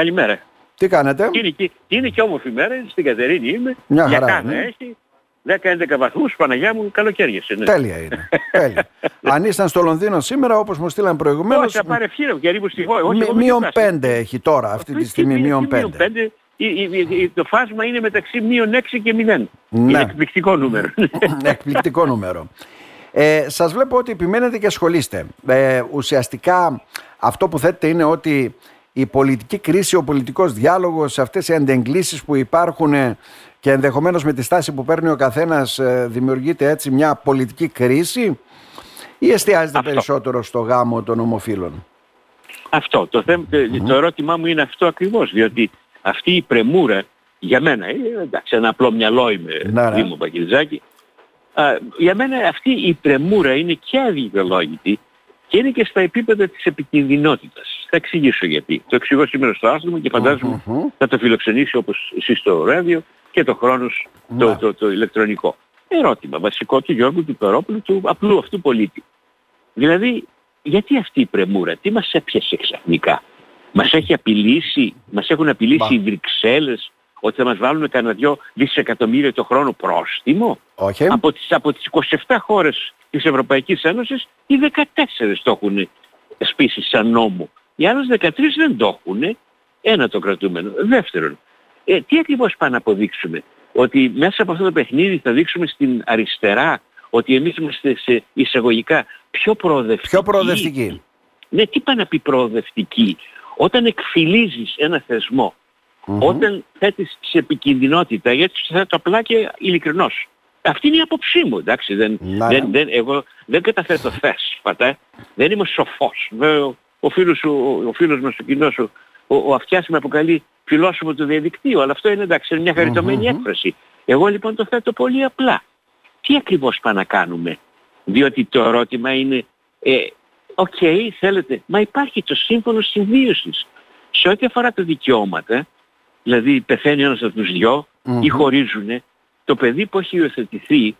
Καλημέρα. Τι κάνετε; Τι είναι, και, τι είναι και όμορφη μέρα, στην Κατερίνη είμαι. Μια Για χαρά κάθε είναι. έχει. 10-11 βαθμούς, Παναγιά μου, καλοκαίριες είναι. Τέλεια είναι. Τέλεια. Αν ήσταν στο Λονδίνο σήμερα, όπως μου στείλαν προηγουμένως, Όχι, θα πάρει ευχήρα, περίπου στη χώρα. Όχι, μη- εγώ με μείον κοιτάς. 5 έχει τώρα, αυτή Τι- τη στιγμή τι- μείον τι μείον 5. πέντε, η- η- η- το φάσμα είναι μεταξύ μείον 6 και 0. Ναι. Είναι εκπληκτικό νούμερο. Εκπληκτικό νούμερο. Ε, σας βλέπω ότι επιμένετε και ασχολείστε. Ε, ουσιαστικά αυτό που θέτε είναι ότι η πολιτική κρίση, ο πολιτικός διάλογος, αυτές οι αντεγκλήσεις που υπάρχουν ε, και ενδεχομένως με τη στάση που παίρνει ο καθένας ε, δημιουργείται έτσι μια πολιτική κρίση ή εστιάζεται Αυτό. περισσότερο στο γάμο των ομοφύλων; Αυτό. Το, θέμα, το- το ερώτημά μου είναι αυτό ακριβώς, διότι αυτή η πρεμούρα για μένα, ε, εντάξει ένα απλό μυαλό είμαι, Ναι, ναι. Δήμο Παγκελιζάκη, α, για μένα αυτή η πρεμούρα είναι και αδικαιολόγητη και είναι και στα επίπεδα της επικινδυνότητας. Θα εξηγήσω γιατί. Το εξηγώ σήμερα στο άρθρο μου και φαντάζομαι Μμμ. θα το φιλοξενήσει όπως εσείς στο ράδιο και το χρόνος το, Ναι. το, το, ηλεκτρονικό. Ερώτημα βασικό του Γιώργου του Περόπουλου του απλού αυτού πολίτη. Δηλαδή, γιατί αυτή η πρεμούρα, τι μας έπιασε ξαφνικά; Μας έχει απειλήσει, μας έχουν απειλήσει Μπα. οι Βρυξέλλες ότι θα μας βάλουν κανένα δυο δισεκατομμύρια το χρόνο πρόστιμο. Όχι. Από τις, από τις 27 χώρες της Ευρωπαϊκής Ένωσης, οι 14 το έχουν σπίσει σαν νόμο. Οι άλλες 13 δεν το έχουν. Ένα το κρατούμενο. Δεύτερον, ε, τι ακριβώς πάνε να αποδείξουμε; Ότι μέσα από αυτό το παιχνίδι θα δείξουμε στην αριστερά ότι εμείς είμαστε σε εισαγωγικά πιο προοδευτικοί. Πιο προοδευτική. Ναι, τι πάνε να πει προοδευτική. Όταν εκφυλίζεις ένα θεσμό, όταν θέτεις σε επικινδυνότητα, γιατί το θέτω απλά και ειλικρινώς. Αυτή είναι η άποψή μου, εντάξει. Δεν, Να, δεν, ναι. δεν, εγώ δεν καταθέτω θέσφατα. Δεν είμαι σοφός. Βέβαια, ο, ο, φίλος, σου, ο, ο φίλος μας, ο κοινός σου, ο, ο Αυτιάς με αποκαλεί φιλόσοφο του διαδικτύου, αλλά αυτό είναι εντάξει, είναι μια χαριτωμένη έκφραση. Εγώ λοιπόν το θέτω πολύ απλά. Τι ακριβώς πάνε να κάνουμε; Διότι το ερώτημα είναι, ε, οκ, θέλετε, μα υπάρχει το σύμφωνο συμβίωσης. Σε ό,τι αφορά τα δικαιώματα, δηλαδή πεθαίνει ένας από τους δυο ή χωρίζουν, το παιδί που έχει υιοθετηθεί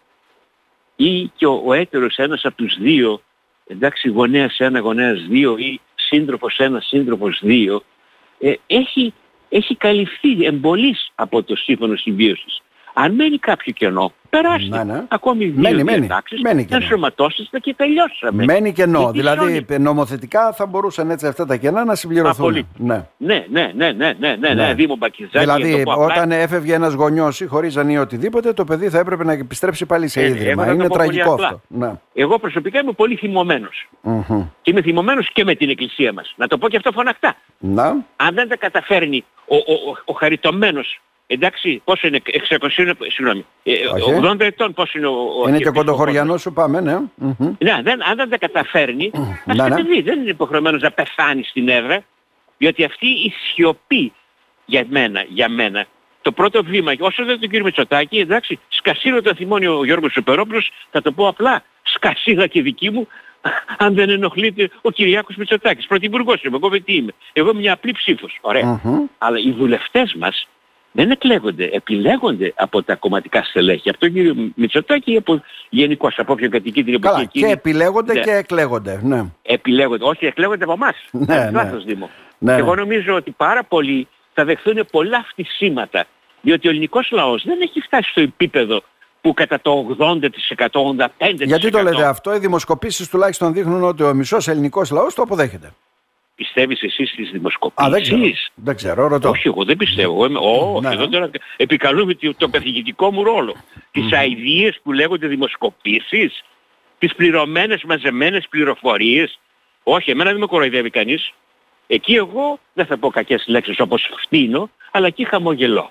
ή και ο, ο έτερος ένας από τους δύο, εντάξει γονέας ένα, γονέας δύο ή σύντροφος ένα, σύντροφος δύο, ε, έχει, έχει καλυφθεί εμπολής από το σύμφωνο συμβίωσης. Αν μένει κάποιο κενό, περάστε. Ναι, ναι. Ακόμη δύο Μένει, μένει. διατάξεις, Μένει κενό. ενσωματώσετε και τελειώσαμε. Μένει κενό. Γιατί Δηλαδή σώνει. νομοθετικά θα μπορούσαν έτσι αυτά τα κενά να συμπληρωθούν. Απολύτως. Ναι. Ναι, ναι, ναι, ναι, ναι, ναι, Ναι. ναι, Δήμο Μπακιζάκη. για Δηλαδή, το πω απλά, όταν έφευγε ένας γονιός ή χωρίζαν ή οτιδήποτε, το παιδί θα έπρεπε να επιστρέψει πάλι σε Ε, ίδρυμα. εγώ θα το Είναι πω πολύ τραγικό απλά. αυτό. Ναι. Εγώ προσωπικά είμαι πολύ θυμωμένος. Μμμ. Και είμαι θυμωμένος και με την εκκλησία μας. Να το πω και αυτό φωναχτά. Να. Αν δεν τα καταφέρνει ο, ο, ο, ο χαριτωμένος, εντάξει, πόσο είναι, 600, συγγνώμη, ε, Όχι. 80 ετών πόσο είναι ο, ο Είναι και αρχιεπίσκοπος. κοντοχωριανός σου πάμε, ναι. Μμμ. Ναι, δεν, αν δεν τα καταφέρνει, ας Ναι, ναι. κατεβεί. Δεν είναι υποχρεωμένος να πεθάνει στην έδρα, διότι αυτή η σιωπή για μένα, για μένα, το πρώτο βήμα, και όσο δεν τον κύριο Μητσοτάκη, εντάξει, σκασίλα το θυμώνει ο Γιώργος Σοπερόπουλος, θα το πω απλά, σκασίλα και δική μου, αν δεν ενοχλείται ο Κυριάκος Μητσοτάκης. Πρωθυπουργός είμαι, εγώ τι είμαι. Εγώ είμαι μια απλή ψήφος. Ωραία. Μμμ. Αλλά οι βουλευτές μας δεν εκλέγονται, επιλέγονται από τα κομματικά στελέχη. Από τον κύριος Μητσοτάκη ή από γενικώς από όποιον κατοικεί την εποχή Καλά, εκείνη. και επιλέγονται Ναι. και εκλέγονται. Ναι. Επιλέγονται. Όχι, εκλέγονται από εμάς. Ναι, Ναι, ναι. Λάθος Δήμο. Ναι, ναι. Εγώ νομίζω ότι πάρα πολλοί θα δεχθούν πολλά φτισήματα. Διότι ο ελληνικός λαός δεν έχει φτάσει στο επίπεδο που κατά το 80%, 85%. Γιατί το λέτε αυτό, οι δημοσκοπήσεις τουλάχιστον δείχνουν ότι ο μισός ελληνικός λαός το αποδέχεται. Πιστεύεις εσείς στις Α, δημοσκοπήσεις. δεν ξέρω. Δεν ξέρω, ρωτώ. Όχι, εγώ δεν πιστεύω. Εγώ είμαι, Ω, Ναι, εδώ ναι. τώρα επικαλούμε το- το καθηγητικό μου ρόλο. Τις αηδίες που λέγονται δημοσκοπήσεις, τις πληρωμένες μαζεμένες πληροφορίες. Όχι, εμένα δεν με κοροϊδεύει κανείς. Εκεί εγώ δεν θα πω κακές λέξεις όπως φτύνω, αλλά εκεί χαμογελώ.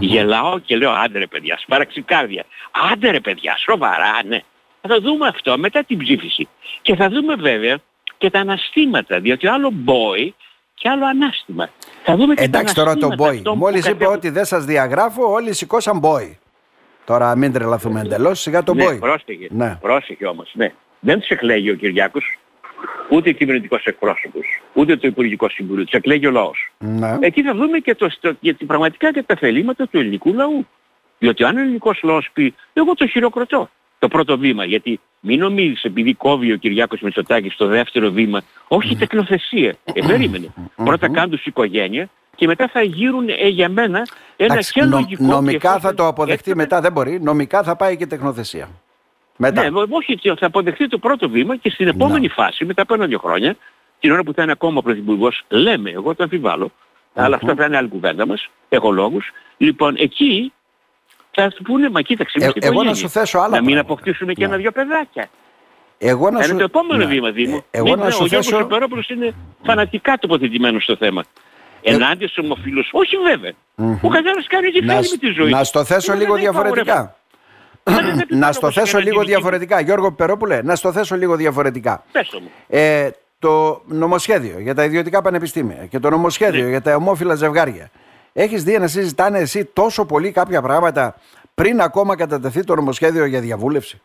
Γελάω και λέω άντε ρε παιδιά, σπαραξικάρδια. Άντε ρε παιδιά, σοβαρά, ναι. Θα δούμε αυτό μετά την ψήφιση. Και θα δούμε βέβαια και τα αναστήματα, διότι άλλο boy και άλλο ανάστημα. Θα δούμε και Εντάξει τα τώρα το αναστήματα boy. αυτών που Μόλις είπε κατέχουν- ότι δεν σας διαγράφω, όλοι σηκώσαν boy. Τώρα μην τρελαθούμε εντελώς, σιγά το ναι, boy. πρόσεχε. Ναι. Πρόσεχε όμως. Ναι. Δεν τους εκλέγει ο Κυριάκος, ούτε ο κυβερνητικός εκπρόσωπος, ούτε το Υπουργικό Συμβούλιο. Τους εκλέγει ο λαός. Ναι. Εκεί θα δούμε και το, στο, γιατί πραγματικά και τα θελήματα του ελληνικού λαού. Διότι αν ο ελληνικός λαός πει, εγώ το χειροκροτώ. Το πρώτο βήμα, γιατί μην νομίζεις επειδή κόβει ο Κυριάκος Μητσοτάκης στο δεύτερο βήμα, όχι τεκνοθεσία. Ε, περίμενε. Πρώτα κάνουν τους οικογένεια, και μετά θα γύρουν ε, για μένα ένα Εντάξει, και νο- λογικό... νομικά και θα εφόσον το αποδεχτεί έρχεται- μετά, δεν μπορεί. Νομικά θα πάει και τεχνοθεσία. Μετά. Ναι, βο- όχι, και θα αποδεχτεί το πρώτο βήμα και στην επόμενη φάση, μετά από ένα-δύο χρόνια, την ώρα που θα είναι ακόμα πρωθυπουργός, λέμε, εγώ το αμφιβάλλω, αλλά αυτό θα είναι άλλη κουβέντα μας, έχω λόγους. Λοιπόν, εκεί θα του πούνε, μα κοίταξε, Ε, είμαστε εγώ να οικογένεια. σου θέσω άλλα Να μην πράγματα. αποκτήσουμε και Ναι. ένα-δυο παιδάκια. Εγώ να Θα σου... είναι το επόμενο ναι. βήμα, Δήμο. Ε, Εγώ Μην- να ναι, σου ο Γιώργος θέσω... Σοπερόπουλος είναι φανατικά τοποθετημένος στο θέμα. Ενάντια στους ομοφίλους, όχι βέβαια. Ο καθένας κάνει ό,τι Να, θέλει σ- με τη ζωή να του. στο θέσω Είναι λίγο δεν είναι διαφορετικά. Μα δεν θα πει να πάνω στο όπως θέσω έκανα λίγο τη δική μου. διαφορετικά. Γιώργο Περόπουλε, να στο θέσω λίγο διαφορετικά. Πες το μου. Ε, το νομοσχέδιο για τα ιδιωτικά πανεπιστήμια και το νομοσχέδιο Ναι. για τα ομόφυλα ζευγάρια. Έχεις δει να συζητάνε εσύ τόσο πολύ κάποια πράγματα πριν ακόμα κατατεθεί το νομοσχέδιο για διαβούλευση;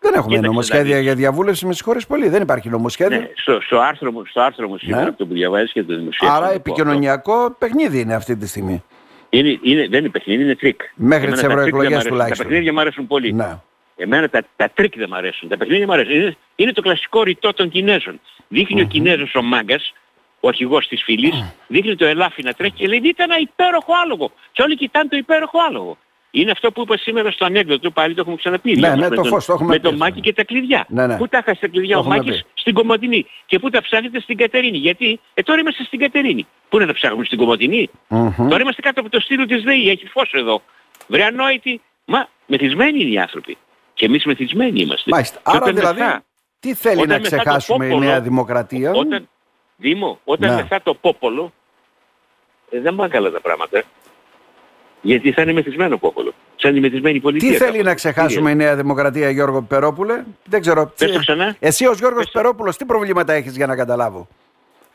Δεν έχουμε Κοίταξε, νομοσχέδια δηλαδή. για διαβούλευση, με συγχωρείς πολύ. Δεν υπάρχει νομοσχέδιο. Ναι, στο, στο, άρθρο μου, στο άρθρο μου σήμερα, Ναι. αυτό που διαβάζεις και το δημοσίευμα. Άρα το πω επικοινωνιακό παιχνίδι είναι αυτή τη στιγμή. αυτό. Είναι, είναι, δεν είναι παιχνίδι, είναι τρικ. Μέχρι Εμένα τις τα τρικ ευρωεκλογές δεν μ' αρέσουν. τουλάχιστον. Τα παιχνίδια μου αρέσουν πολύ. Ναι. Εμένα τα, τα τρικ δεν μ' αρέσουν. Τα παιχνίδια μου αρέσουν. Είναι, είναι το κλασικό ρητό των Κινέζων. Δείχνει ο Κινέζος ο μάγκας, ο αρχηγός της φυλής, δείχνει το ελάφι να τρέχει και λέει δείτε ένα υπέροχο άλογο. Και όλοι κοιτάνε το υπέροχο άλογο. Είναι αυτό που είπα σήμερα στο ανέκδοτο, πάλι το έχουμε ξαναπεί. Ναι, όμως, ναι, με το τον- φως, το έχουμε Με πει το αυτό. Μάκη και τα κλειδιά. Ναι, ναι. Πού τα είχα στα κλειδιά Το ο έχουμε Μάκης; πει. στην Κομωτινή. Και πού τα ψάχνετε στην Κατερίνη; Γιατί ε, τώρα είμαστε στην Κατερίνη. Πού να τα ψάχνουμε στην κομωτινη Μμμ. Τώρα είμαστε κάτω από το στήλο της ΔΕΗ. Έχει φως εδώ. Βρε ανόητοι. Μα μεθυσμένοι είναι οι άνθρωποι. Και εμείς μεθυσμένοι είμαστε. Μάλιστα. Και Άρα όταν δηλαδή, μεθά- τι θέλει όταν να μεθά το ξεχάσουμε η πόπολο, Νέα Δημοκρατία; Όταν, Δήμο, όταν Ναι. μεθά το πόπολο, ε, δεν πάνε καλά τα πράγματα. Γιατί θα είναι μεθυσμένο πόπολο. Σαν τη μεθυσμένη πολιτεία. Τι θέλει κάπως. να ξεχάσουμε η Νέα Δημοκρατία, Γιώργο Περόπουλε; Δεν ξέρω. Πες Τι- το ξανά. Εσύ ως Γιώργος Πες το. Περόπουλος τι προβλήματα έχεις για να καταλάβω;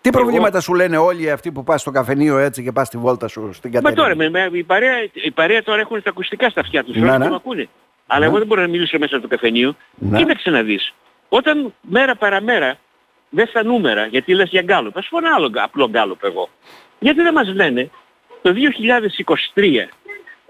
Τι προβλήματα σου λένε όλοι αυτοί που πας στο καφενείο έτσι και πας στη βόλτα σου στην Μα Κατερίνη; τώρα, με, με, η, παρέα, η παρέα τώρα έχουν τα ακουστικά στα αυτιά τους, Ναι, όλοι ναι. που ακούνε. Αλλά Ναι. εγώ δεν μπορώ να μιλήσω μέσα του καφενείου. Ναι. Κοίταξε να δεις. Όταν μέρα παραμέρα δεν στα νούμερα, γιατί λες για γκάλωπ, ας πω ένα άλλο απλό γκάλωπ εγώ. Γιατί δεν μας λένε το 2023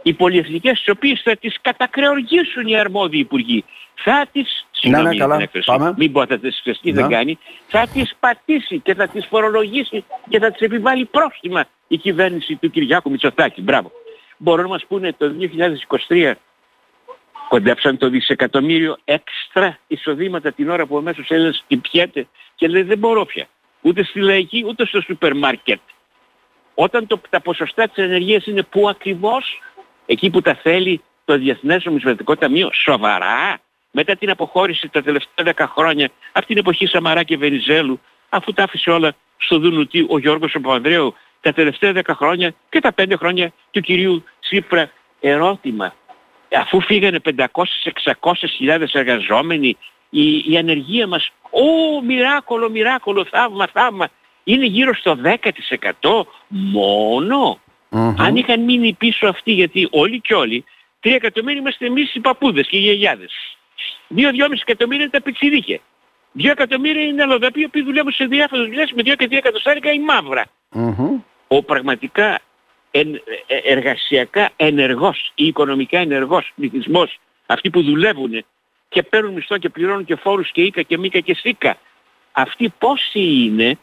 οι πολυεθνικές τις οποίες θα τις κατακρεοργήσουν οι αρμόδιοι υπουργοί. Θα τις, συγγνώμη για καλά. την έκφραση, Πάμε. μην πω θα τις ξεστεί, Ναι. δεν κάνει, θα τις πατήσει και θα τις φορολογήσει και θα τις επιβάλλει πρόστιμα η κυβέρνηση του Κυριάκου Μητσοτάκη. Μπράβο. Μπορούν να μας πούνε το 2023 κοντέψαν το δισεκατομμύριο έξτρα εισοδήματα την ώρα που ο μέσος Έλληνας πιέται και λέει δεν μπορώ πια. Ούτε στη λαϊκή ούτε στο σούπερ μάρκετ. Όταν το, τα ποσοστά της ενεργείας είναι που ακριβώς, εκεί που τα θέλει το Διεθνές Νομισματικό Ταμείο, σοβαρά, μετά την αποχώρηση τα τελευταία 10 χρόνια, από την εποχή Σαμαρά και Βενιζέλου, αφού τα άφησε όλα στο Δουνουτί ο Γιώργος Παπανδρέου τα τελευταία 10 χρόνια και τα 5 χρόνια του κυρίου Τσίπρα. Ερώτημα, αφού φύγανε 500-600 χιλιάδες εργαζόμενοι, η, η ανεργία μας, ω μοιράκολο, μοιράκολο, θαύμα, θαύμα, είναι γύρω στο 10% μόνο. Μμμ. Αν είχαν μείνει πίσω αυτοί, γιατί όλοι και όλοι, 3 εκατομμύρια είμαστε εμείς οι παππούδες και οι γιαγιάδες. 2-2,5 εκατομμύρια είναι τα πιτσιρίκια. 2 εκατομμύρια είναι αλλοδαποί οι οποίοι δουλεύουν σε διάφορες δουλειές με 2 και 2 εκατοστάρικα η μαύρα. Μμμ. Ο πραγματικά εν- ε, εργασιακά ενεργός ή οικονομικά ενεργός πληθυσμός, αυτοί που δουλεύουν και παίρνουν μισθό και πληρώνουν και φόρους και ίκα και μίκα και σίκα, αυτοί πόσοι είναι,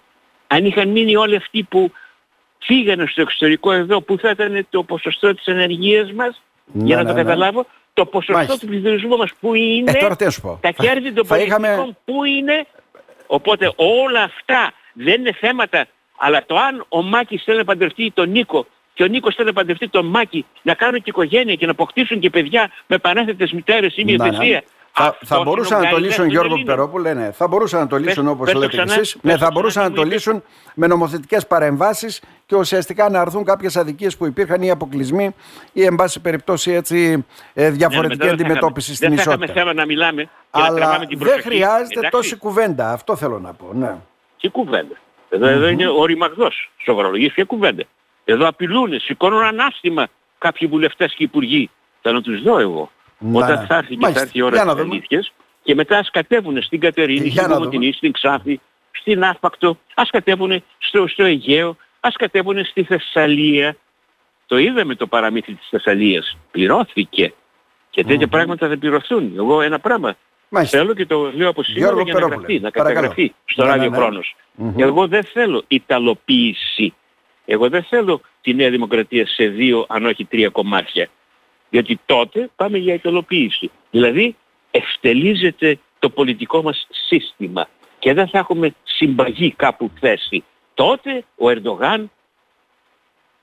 αν είχαν μείνει όλοι αυτοί που φύγανε στο εξωτερικό εδώ, που θα ήταν το ποσοστό της ενεργείας μας, για Ναι, να το ναι, ναι. καταλάβω, το ποσοστό Μάλιστα. του πληθυσμού μας που είναι, Ε, τώρα τι να σου πω. τα κέρδη των Θα είχαμε- πολιτικών που είναι, οπότε όλα αυτά δεν είναι θέματα, αλλά το αν ο Μάκης θέλει να παντρευτεί τον Νίκο και ο Νίκος θέλει να παντρευτεί τον Μάκη, να κάνουν και οικογένεια και να αποκτήσουν και παιδιά με πανέθετες μητέρες ή Ναι, ναι. Υιοθεσία. Θα, Αυτός θα είναι ο μπορούσαν να το καλύτερος λύσουν των Γιώργο Ελλήνων. Περόπουλε, ναι. Θα μπορούσαν να το λύσουν όπως πες το λέτε κι ξανά, εσείς. πες Ναι, το θα ξανά, μπορούσαν να τι το μου είπες. λύσουν με νομοθετικές παρεμβάσεις και ουσιαστικά να αρθούν κάποιες αδικίες που υπήρχαν ή αποκλεισμοί ή εν πάση περιπτώσει έτσι ε, Ναι, διαφορετική μετά δεν θα αντιμετώπιση είχαμε- στην Δεν θα ισότητα. είχαμε θέμα να μιλάμε και να Αλλά τραβάμε την δεν προσοχή. χρειάζεται Εντάξει. τόση κουβέντα. Αυτό θέλω να πω. Ναι. Τι κουβέντα. Εδώ, εδώ είναι ο ρημαγδός. Σοβαρολογής και κουβέντα. Εδώ απειλούν, σηκώνουν ανάστημα κάποιοι βουλευτές και υπουργοί. Θα να τους δω εγώ. Να, Όταν ναι. θα έρθει και Μάλιστα. θα έρθει η ώρα Για να της δούμε. αλήθειας και μετά ας κατέβουν στην Κατερίνη, Για στην να Κομωτινή, δούμε. στην Ξάφη, στην Άφπακτο, ας κατέβουν στο, στο Αιγαίο, ας κατέβουν στη Θεσσαλία. Το είδαμε το παραμύθι της Θεσσαλίας. Πληρώθηκε. Και τέτοια πράγματα δεν πληρωθούν. Εγώ ένα πράγμα Μάλιστα. Θέλω και το λέω από σήμερα Γιώργο για να Περόπουλε, γραφτεί, να παρακαλώ. καταγραφεί στο Ναι, ναι, ράδιο ναι. Χρόνος. Μμμ. Εγώ δεν θέλω ιταλοποίηση. Εγώ δεν θέλω τη Νέα Δημοκρατία σε δύο αν όχι τρία κομμάτια. Γιατί τότε πάμε για ιτολοποίηση. Δηλαδή ευτελίζεται το πολιτικό μας σύστημα και δεν θα έχουμε συμπαγή κάπου θέση. Τότε ο Ερντογάν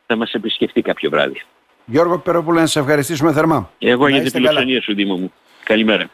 θα μας επισκεφτεί κάποιο βράδυ. Γιώργο Περοπούλου, να σε ευχαριστήσουμε θερμά. Εγώ για την φιλοξενία σου Δήμο μου. Καλημέρα.